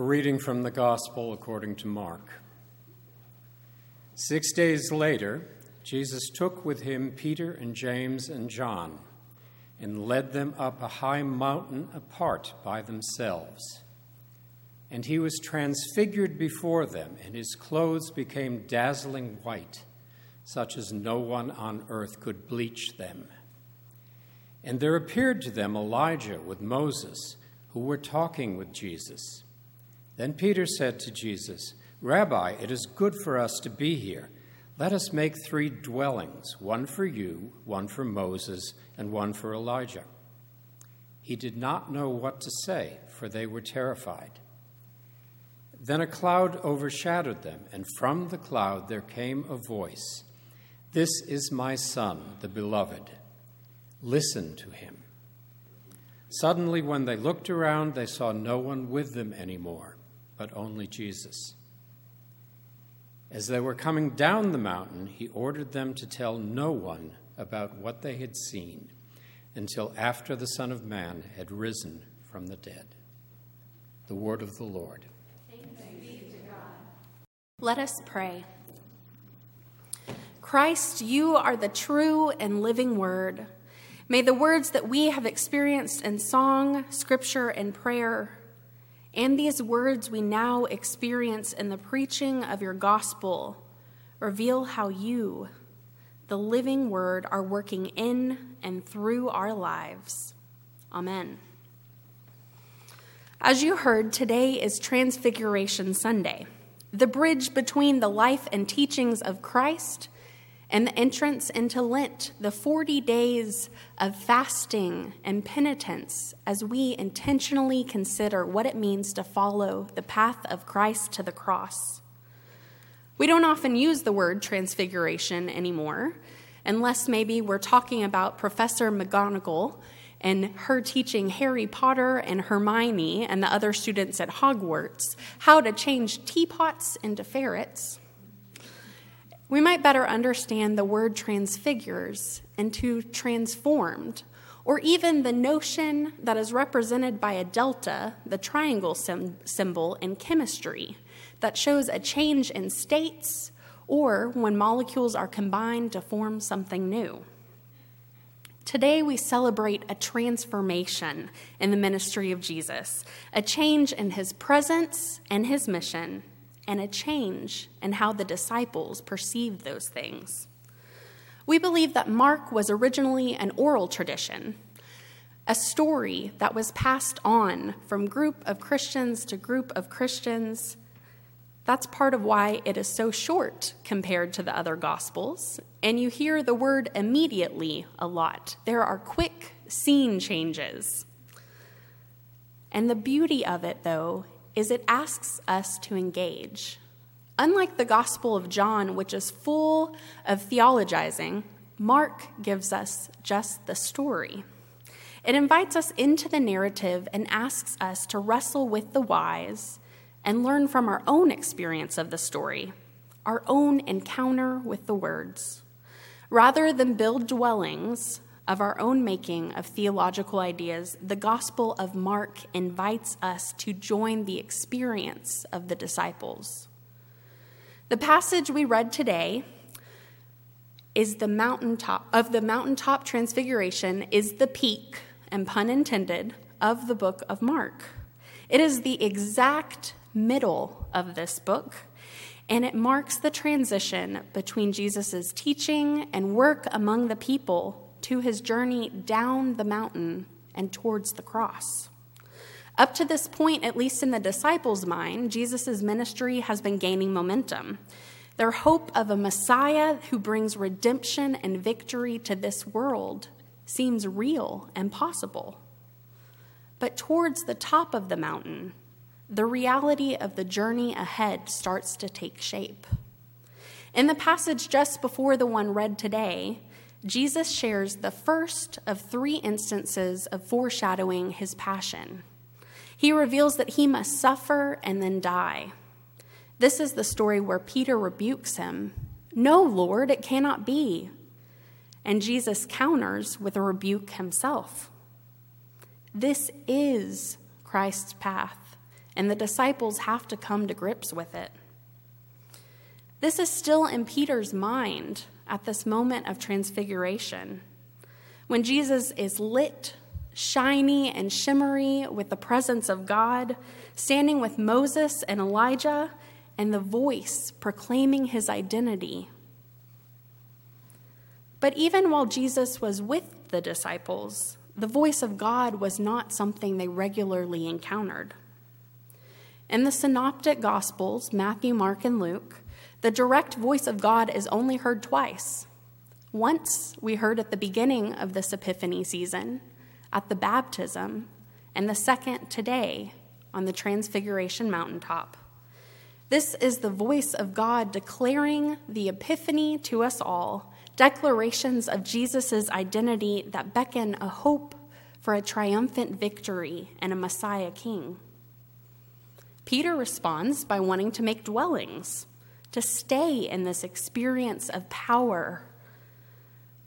A reading from the Gospel according to Mark. Six days later, Jesus took with him Peter and James and John and led them up a high mountain apart by themselves. And he was transfigured before them, and his clothes became dazzling white, such as no one on earth could bleach them. And there appeared to them Elijah with Moses, who were talking with Jesus. Then Peter said to Jesus, Rabbi, it is good for us to be here. Let us make three dwellings one for you, one for Moses, and one for Elijah. He did not know what to say, for they were terrified. Then a cloud overshadowed them, and from the cloud there came a voice This is my Son, the Beloved. Listen to him. Suddenly, when they looked around, they saw no one with them anymore but only Jesus. As they were coming down the mountain, he ordered them to tell no one about what they had seen until after the Son of Man had risen from the dead. The word of the Lord. Let us pray. Christ, you are the true and living word. May the words that we have experienced in song, scripture, and prayer and these words we now experience in the preaching of your gospel reveal how you, the living word, are working in and through our lives. Amen. As you heard, today is Transfiguration Sunday, the bridge between the life and teachings of Christ and the entrance into Lent, the 40 days of fasting and penitence, as we intentionally consider what it means to follow the path of Christ to the cross. We don't often use the word transfiguration anymore, unless maybe we're talking about Professor McGonagall and her teaching Harry Potter and Hermione and the other students at Hogwarts how to change teapots into ferrets we might better understand the word transfigures into transformed, or even the notion that is represented by a delta, the triangle sim- symbol in chemistry, that shows a change in states or when molecules are combined to form something new. Today, we celebrate a transformation in the ministry of Jesus, a change in his presence and his mission, and a change in how the disciples perceived those things. We believe that Mark was originally an oral tradition, a story that was passed on from group of Christians to group of Christians. That's part of why it is so short compared to the other gospels. And you hear the word immediately a lot. There are quick scene changes. And the beauty of it, though, is it asks us to engage. Unlike the Gospel of John, which is full of theologizing, Mark gives us just the story. It invites us into the narrative and asks us to wrestle with the whys and learn from our own experience of the story, our own encounter with the words. Rather than build dwellings, of our own making of theological ideas, the Gospel of Mark invites us to join the experience of the disciples. The passage we read today is the mountaintop of the mountaintop transfiguration is the peak and pun intended of the book of Mark. It is the exact middle of this book and it marks the transition between Jesus' teaching and work among the people to his journey down the mountain and towards the cross. Up to this point, at least in the disciples' mind, Jesus' ministry has been gaining momentum. Their hope of a Messiah who brings redemption and victory to this world seems real and possible. But towards the top of the mountain, the reality of the journey ahead starts to take shape. In the passage just before the one read today, Jesus shares the first of three instances of foreshadowing his passion. He reveals that he must suffer and then die. This is the story where Peter rebukes him No, Lord, it cannot be. And Jesus counters with a rebuke himself. This is Christ's path. and the disciples have to come to grips with it. This is still in Peter's mind at this moment of transfiguration. When Jesus is lit, shiny, and shimmery with the presence of God, standing with Moses and Elijah, and the voice proclaiming his identity. But even while Jesus was with the disciples, the voice of God was not something they regularly encountered. In the synoptic gospels, Matthew, Mark, and Luke, the direct voice of God is only heard twice. Once we heard at the beginning of this Epiphany season, at the baptism, and the second today on the Transfiguration mountaintop. This is the voice of God declaring the Epiphany to us all, declarations of Jesus' identity that beckon a hope for a triumphant victory and a Messiah king. Peter responds by wanting to make dwellings to stay in this experience of power.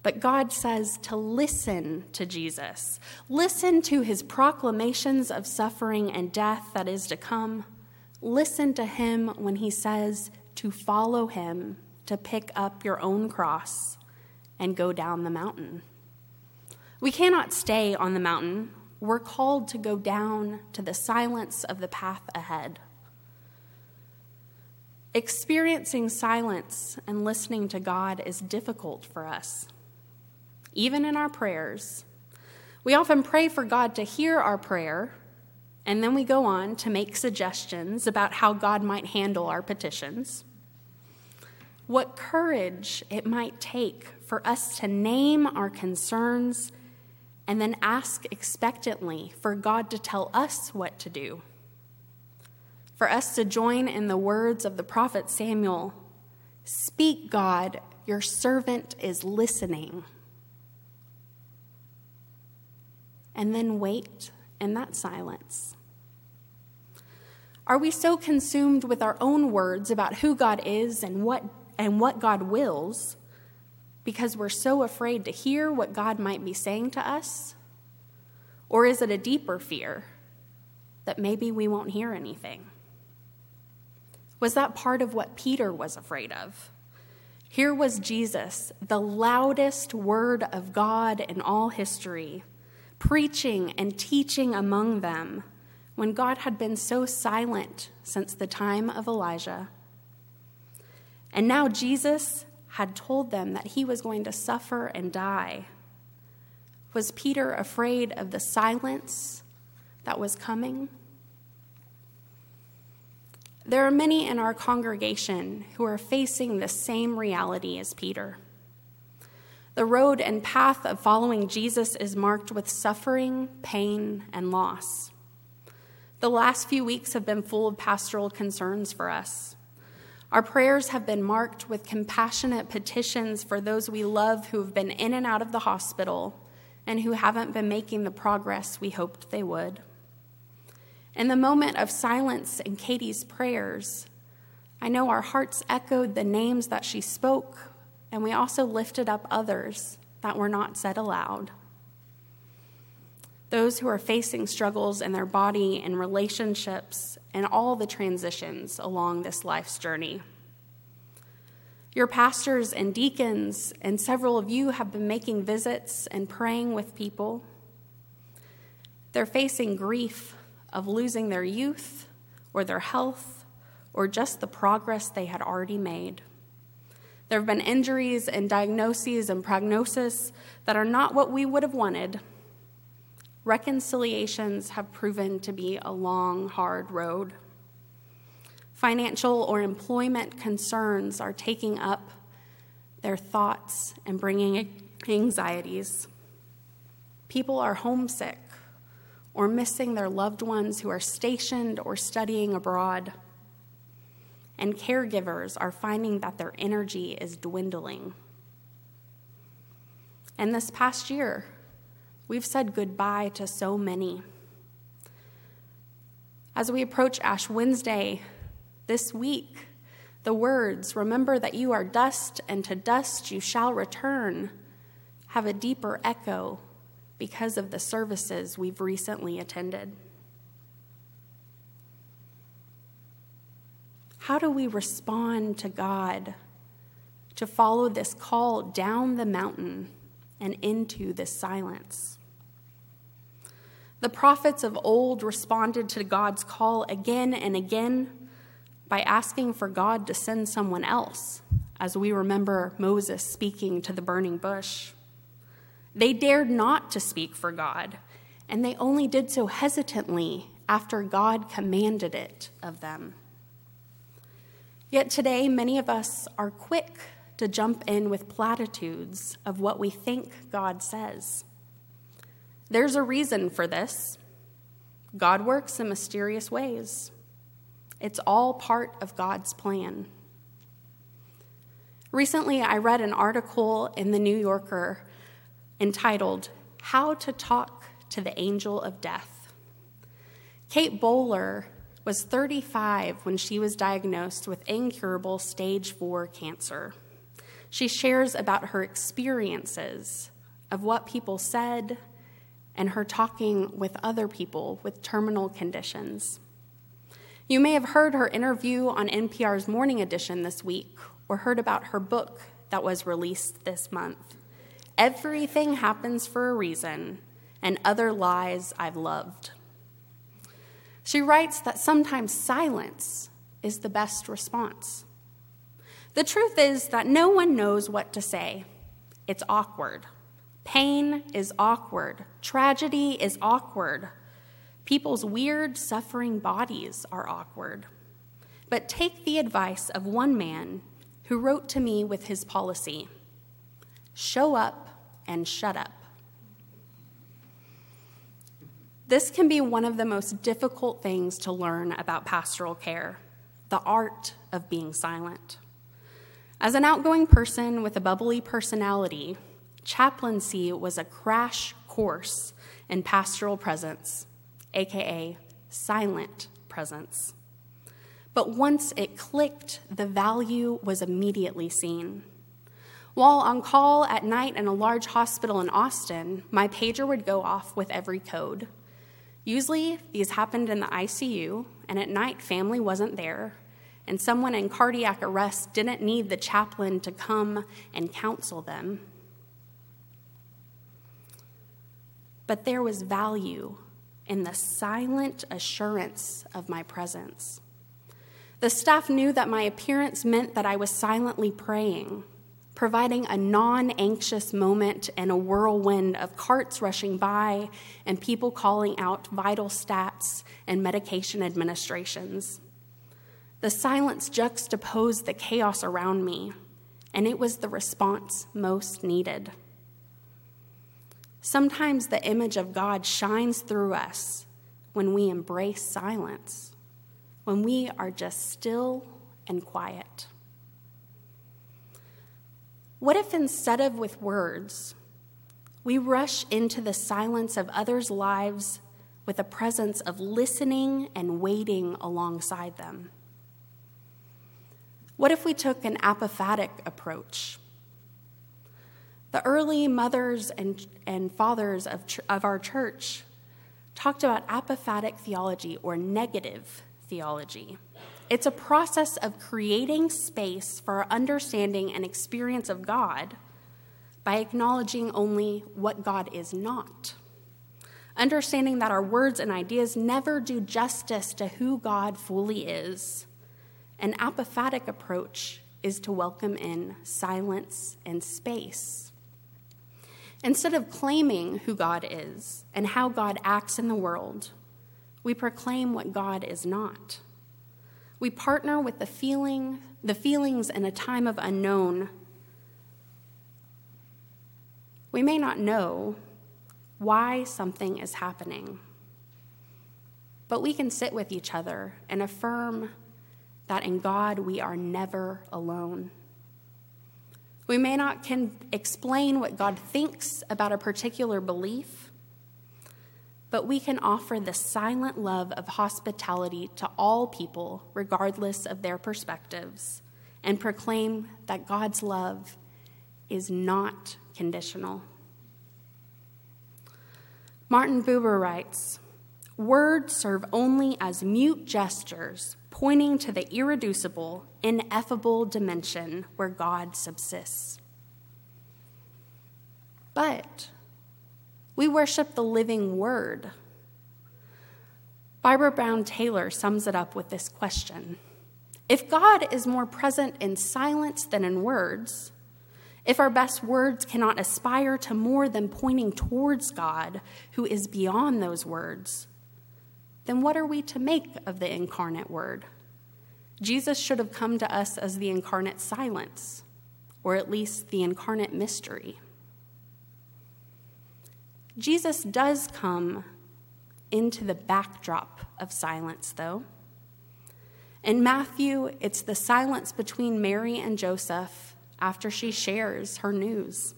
But God says to listen to Jesus, listen to his proclamations of suffering and death that is to come. Listen to him when he says to follow him, to pick up your own cross and go down the mountain. We cannot stay on the mountain. We're called to go down to the silence of the path ahead. Experiencing silence and listening to God is difficult for us, even in our prayers. We often pray for God to hear our prayer, and then we go on to make suggestions about how God might handle our petitions. What courage it might take for us to name our concerns and then ask expectantly for God to tell us what to do for us to join in the words of the prophet Samuel Speak, God, your servant is listening. And then wait in that silence. Are we so consumed with our own words about who God is and what, and what God wills because we're so afraid to hear what God might be saying to us? Or is it a deeper fear that maybe we won't hear anything? Was that part of what Peter was afraid of? Here was Jesus, the loudest word of God in all history, preaching and teaching among them when God had been so silent since the time of Elijah. And now Jesus had told them that he was going to suffer and die. Was Peter afraid of the silence that was coming? There are many in our congregation who are facing the same reality as Peter. The road and path of following Jesus is marked with suffering, pain, and loss. The last few weeks have been full of pastoral concerns for us. Our prayers have been marked with compassionate petitions for those we love who have been in and out of the hospital and who haven't been making the progress we hoped they would. In the moment of silence in Katie's prayers, I know our hearts echoed the names that she spoke, and we also lifted up others that were not said aloud. Those who are facing struggles in their body and relationships and all the transitions along this life's journey. Your pastors and deacons and several of you have been making visits and praying with people. They're facing grief of losing their youth or their health or just the progress they had already made. There have been injuries and diagnoses and prognosis that are not what we would have wanted. Reconciliations have proven to be a long, hard road. Financial or employment concerns are taking up their thoughts and bringing anxieties. People are homesick or missing their loved ones who are stationed or studying abroad. And caregivers are finding that their energy is dwindling. And this past year, we've said goodbye to so many. As we approach Ash Wednesday this week, the words, remember that you are dust and to dust you shall return, have a deeper echo because of the services we've recently attended. How do we respond to God to follow this call down the mountain and into this silence? The prophets of old responded to God's call again and again by asking for God to send someone else, as we remember Moses speaking to the burning bush. They dared not to speak for God, and they only did so hesitantly after God commanded it of them. Yet today, many of us are quick to jump in with platitudes of what we think God says. There's a reason for this. God works in mysterious ways. It's all part of God's plan. Recently, I read an article in the New Yorker entitled, How to Talk to the Angel of Death. Kate Bowler was 35 when she was diagnosed with incurable stage 4 cancer. She shares about her experiences of what people said and her talking with other people with terminal conditions. You may have heard her interview on NPR's Morning Edition this week or heard about her book that was released this month. Everything happens for a reason, and other lies I've loved. She writes that sometimes silence is the best response. The truth is that no one knows what to say. It's awkward. Pain is awkward. Tragedy is awkward. People's weird, suffering bodies are awkward. But take the advice of one man who wrote to me with his policy show up and shut up. This can be one of the most difficult things to learn about pastoral care the art of being silent. As an outgoing person with a bubbly personality, chaplaincy was a crash course in pastoral presence, aka silent presence. But once it clicked, the value was immediately seen. While on call at night in a large hospital in Austin, my pager would go off with every code. Usually, these happened in the ICU, and at night, family wasn't there, and someone in cardiac arrest didn't need the chaplain to come and counsel them. but there was value in the silent assurance of my presence. The staff knew that my appearance meant that I was silently praying, providing a non anxious moment in a whirlwind of carts rushing by and people calling out vital stats and medication administrations. The silence juxtaposed the chaos around me, and it was the response most needed. Sometimes the image of God shines through us when we embrace silence, when we are just still and quiet. What if instead of with words, we rush into the silence of others' lives with a presence of listening and waiting alongside them? What if we took an apophatic approach? The early mothers and, and fathers of, of our church talked about apophatic theology or negative theology. It's a process of creating space for our understanding and experience of God by acknowledging only what God is not. Understanding that our words and ideas never do justice to who God fully is. An apophatic approach is to welcome in silence and space. Instead of claiming who God is and how God acts in the world, we proclaim what God is not. We partner with the feeling, the feelings in a time of unknown. We may not know why something is happening, but we can sit with each other and affirm that in God we are never alone. We may not can explain what God thinks about a particular belief, but we can offer the silent love of hospitality to all people, regardless of their perspectives, and proclaim that God's love is not conditional. Martin Buber writes Words serve only as mute gestures pointing to the irreducible, ineffable dimension where God subsists. But we worship the living Word. Barbara Brown Taylor sums it up with this question If God is more present in silence than in words, if our best words cannot aspire to more than pointing towards God, who is beyond those words, then what are we to make of the incarnate word? Jesus should have come to us as the incarnate silence, or at least the incarnate mystery. Jesus does come into the backdrop of silence, though. In Matthew, it's the silence between Mary and Joseph after she shares her news.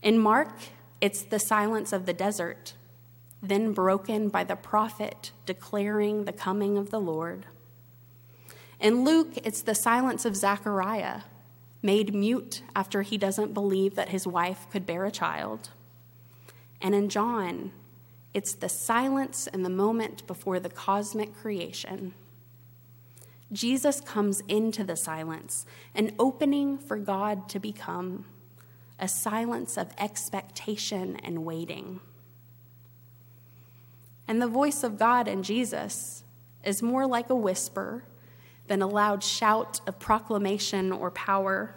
In Mark, it's the silence of the desert, then broken by the prophet declaring the coming of the Lord. In Luke, it's the silence of Zechariah, made mute after he doesn't believe that his wife could bear a child. And in John, it's the silence and the moment before the cosmic creation. Jesus comes into the silence, an opening for God to become, a silence of expectation and waiting. And the voice of God in Jesus is more like a whisper than a loud shout of proclamation or power.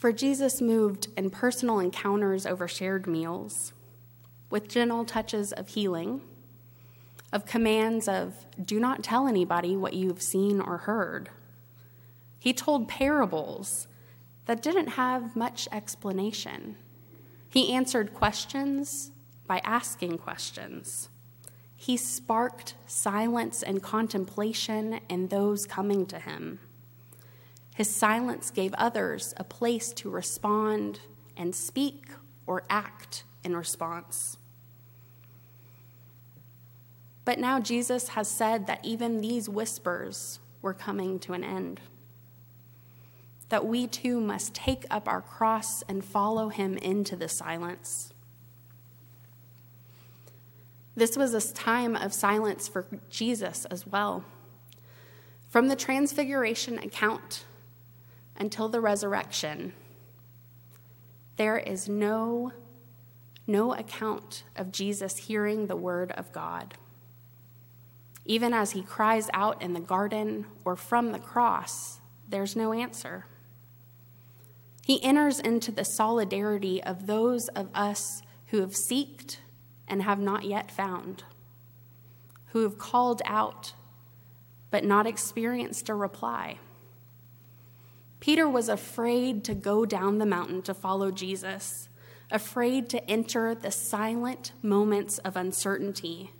For Jesus moved in personal encounters over shared meals, with gentle touches of healing, of commands of, do not tell anybody what you've seen or heard. He told parables that didn't have much explanation. He answered questions by asking questions. He sparked silence and contemplation in those coming to him. His silence gave others a place to respond and speak or act in response. But now Jesus has said that even these whispers were coming to an end. That we too must take up our cross and follow him into the silence. This was a time of silence for Jesus as well. From the Transfiguration account, until the resurrection, there is no, no account of Jesus hearing the word of God. Even as he cries out in the garden or from the cross, there's no answer. He enters into the solidarity of those of us who have seeked and have not yet found, who have called out but not experienced a reply. Peter was afraid to go down the mountain to follow Jesus, afraid to enter the silent moments of uncertainty.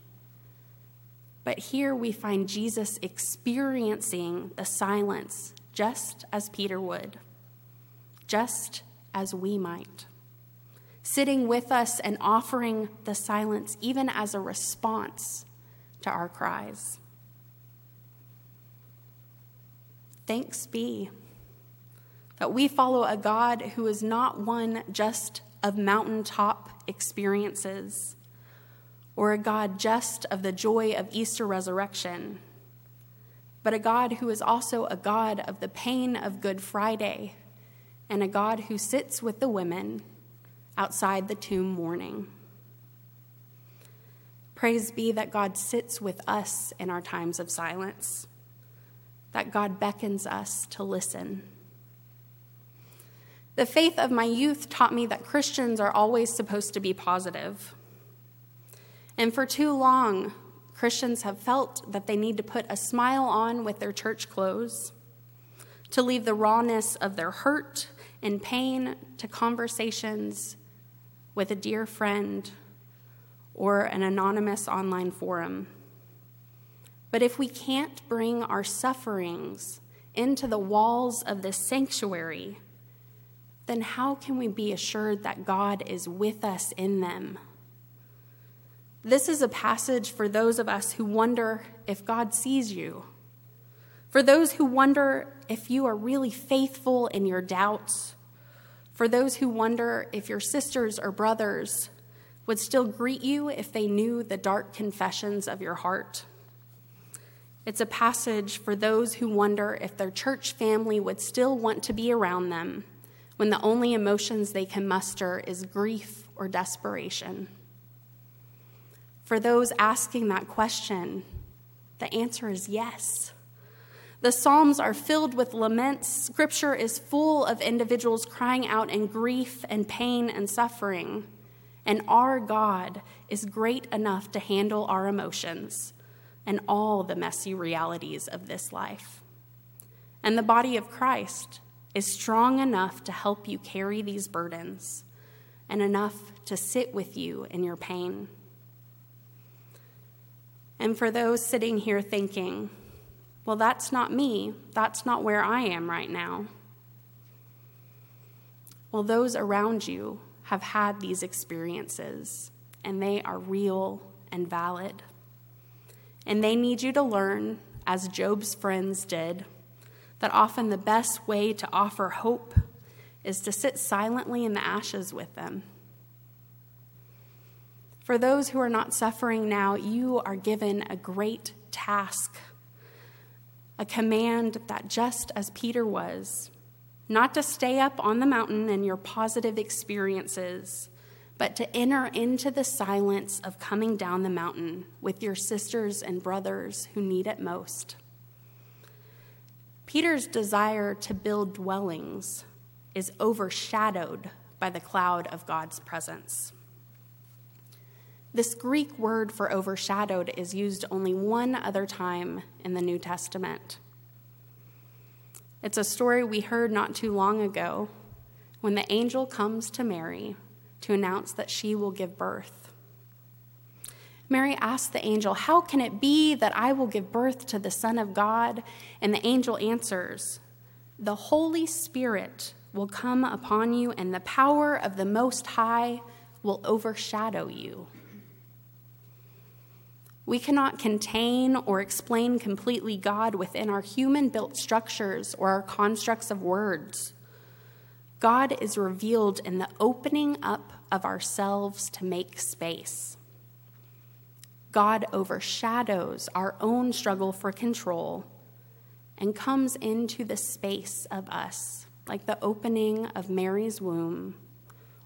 But here we find Jesus experiencing the silence just as Peter would, just as we might, sitting with us and offering the silence even as a response to our cries. Thanks be that we follow a God who is not one just of mountaintop experiences or a God just of the joy of Easter resurrection, but a God who is also a God of the pain of Good Friday and a God who sits with the women outside the tomb mourning. Praise be that God sits with us in our times of silence, that God beckons us to listen. The faith of my youth taught me that Christians are always supposed to be positive. And for too long, Christians have felt that they need to put a smile on with their church clothes, to leave the rawness of their hurt and pain to conversations with a dear friend or an anonymous online forum. But if we can't bring our sufferings into the walls of this sanctuary, then how can we be assured that God is with us in them? This is a passage for those of us who wonder if God sees you, for those who wonder if you are really faithful in your doubts, for those who wonder if your sisters or brothers would still greet you if they knew the dark confessions of your heart. It's a passage for those who wonder if their church family would still want to be around them when the only emotions they can muster is grief or desperation. For those asking that question, the answer is yes. The Psalms are filled with laments. Scripture is full of individuals crying out in grief and pain and suffering. And our God is great enough to handle our emotions and all the messy realities of this life. And the body of Christ is strong enough to help you carry these burdens and enough to sit with you in your pain. And for those sitting here thinking, well, that's not me, that's not where I am right now. Well, those around you have had these experiences, and they are real and valid. And they need you to learn, as Job's friends did, that often the best way to offer hope is to sit silently in the ashes with them. For those who are not suffering now, you are given a great task, a command that just as Peter was, not to stay up on the mountain in your positive experiences, but to enter into the silence of coming down the mountain with your sisters and brothers who need it most. Peter's desire to build dwellings is overshadowed by the cloud of God's presence. This Greek word for overshadowed is used only one other time in the New Testament. It's a story we heard not too long ago when the angel comes to Mary to announce that she will give birth. Mary asks the angel, How can it be that I will give birth to the Son of God? And the angel answers, The Holy Spirit will come upon you, and the power of the Most High will overshadow you. We cannot contain or explain completely God within our human built structures or our constructs of words. God is revealed in the opening up of ourselves to make space. God overshadows our own struggle for control and comes into the space of us, like the opening of Mary's womb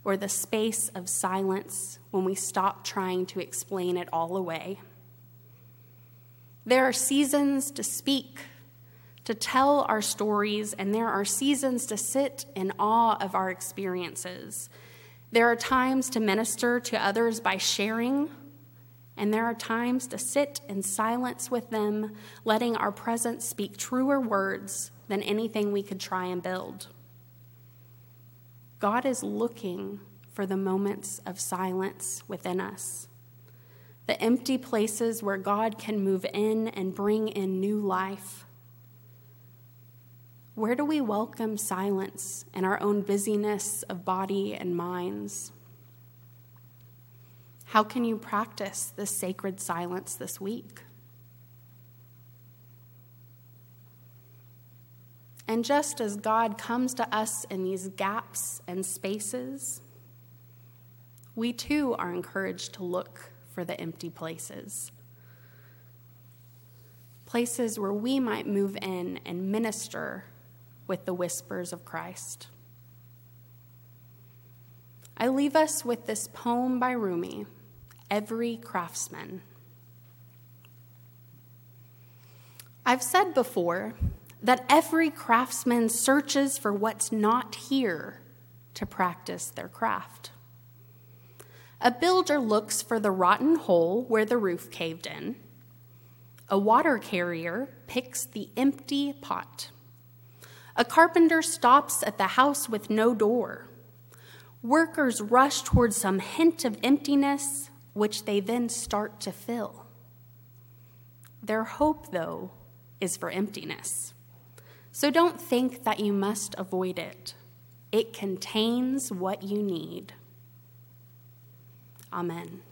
or the space of silence when we stop trying to explain it all away. There are seasons to speak, to tell our stories, and there are seasons to sit in awe of our experiences. There are times to minister to others by sharing, and there are times to sit in silence with them, letting our presence speak truer words than anything we could try and build. God is looking for the moments of silence within us the empty places where God can move in and bring in new life? Where do we welcome silence in our own busyness of body and minds? How can you practice this sacred silence this week? And just as God comes to us in these gaps and spaces, we too are encouraged to look for the empty places. Places where we might move in and minister with the whispers of Christ. I leave us with this poem by Rumi, Every Craftsman. I've said before that every craftsman searches for what's not here to practice their craft. A builder looks for the rotten hole where the roof caved in. A water carrier picks the empty pot. A carpenter stops at the house with no door. Workers rush towards some hint of emptiness, which they then start to fill. Their hope, though, is for emptiness. So don't think that you must avoid it. It contains what you need. Amen.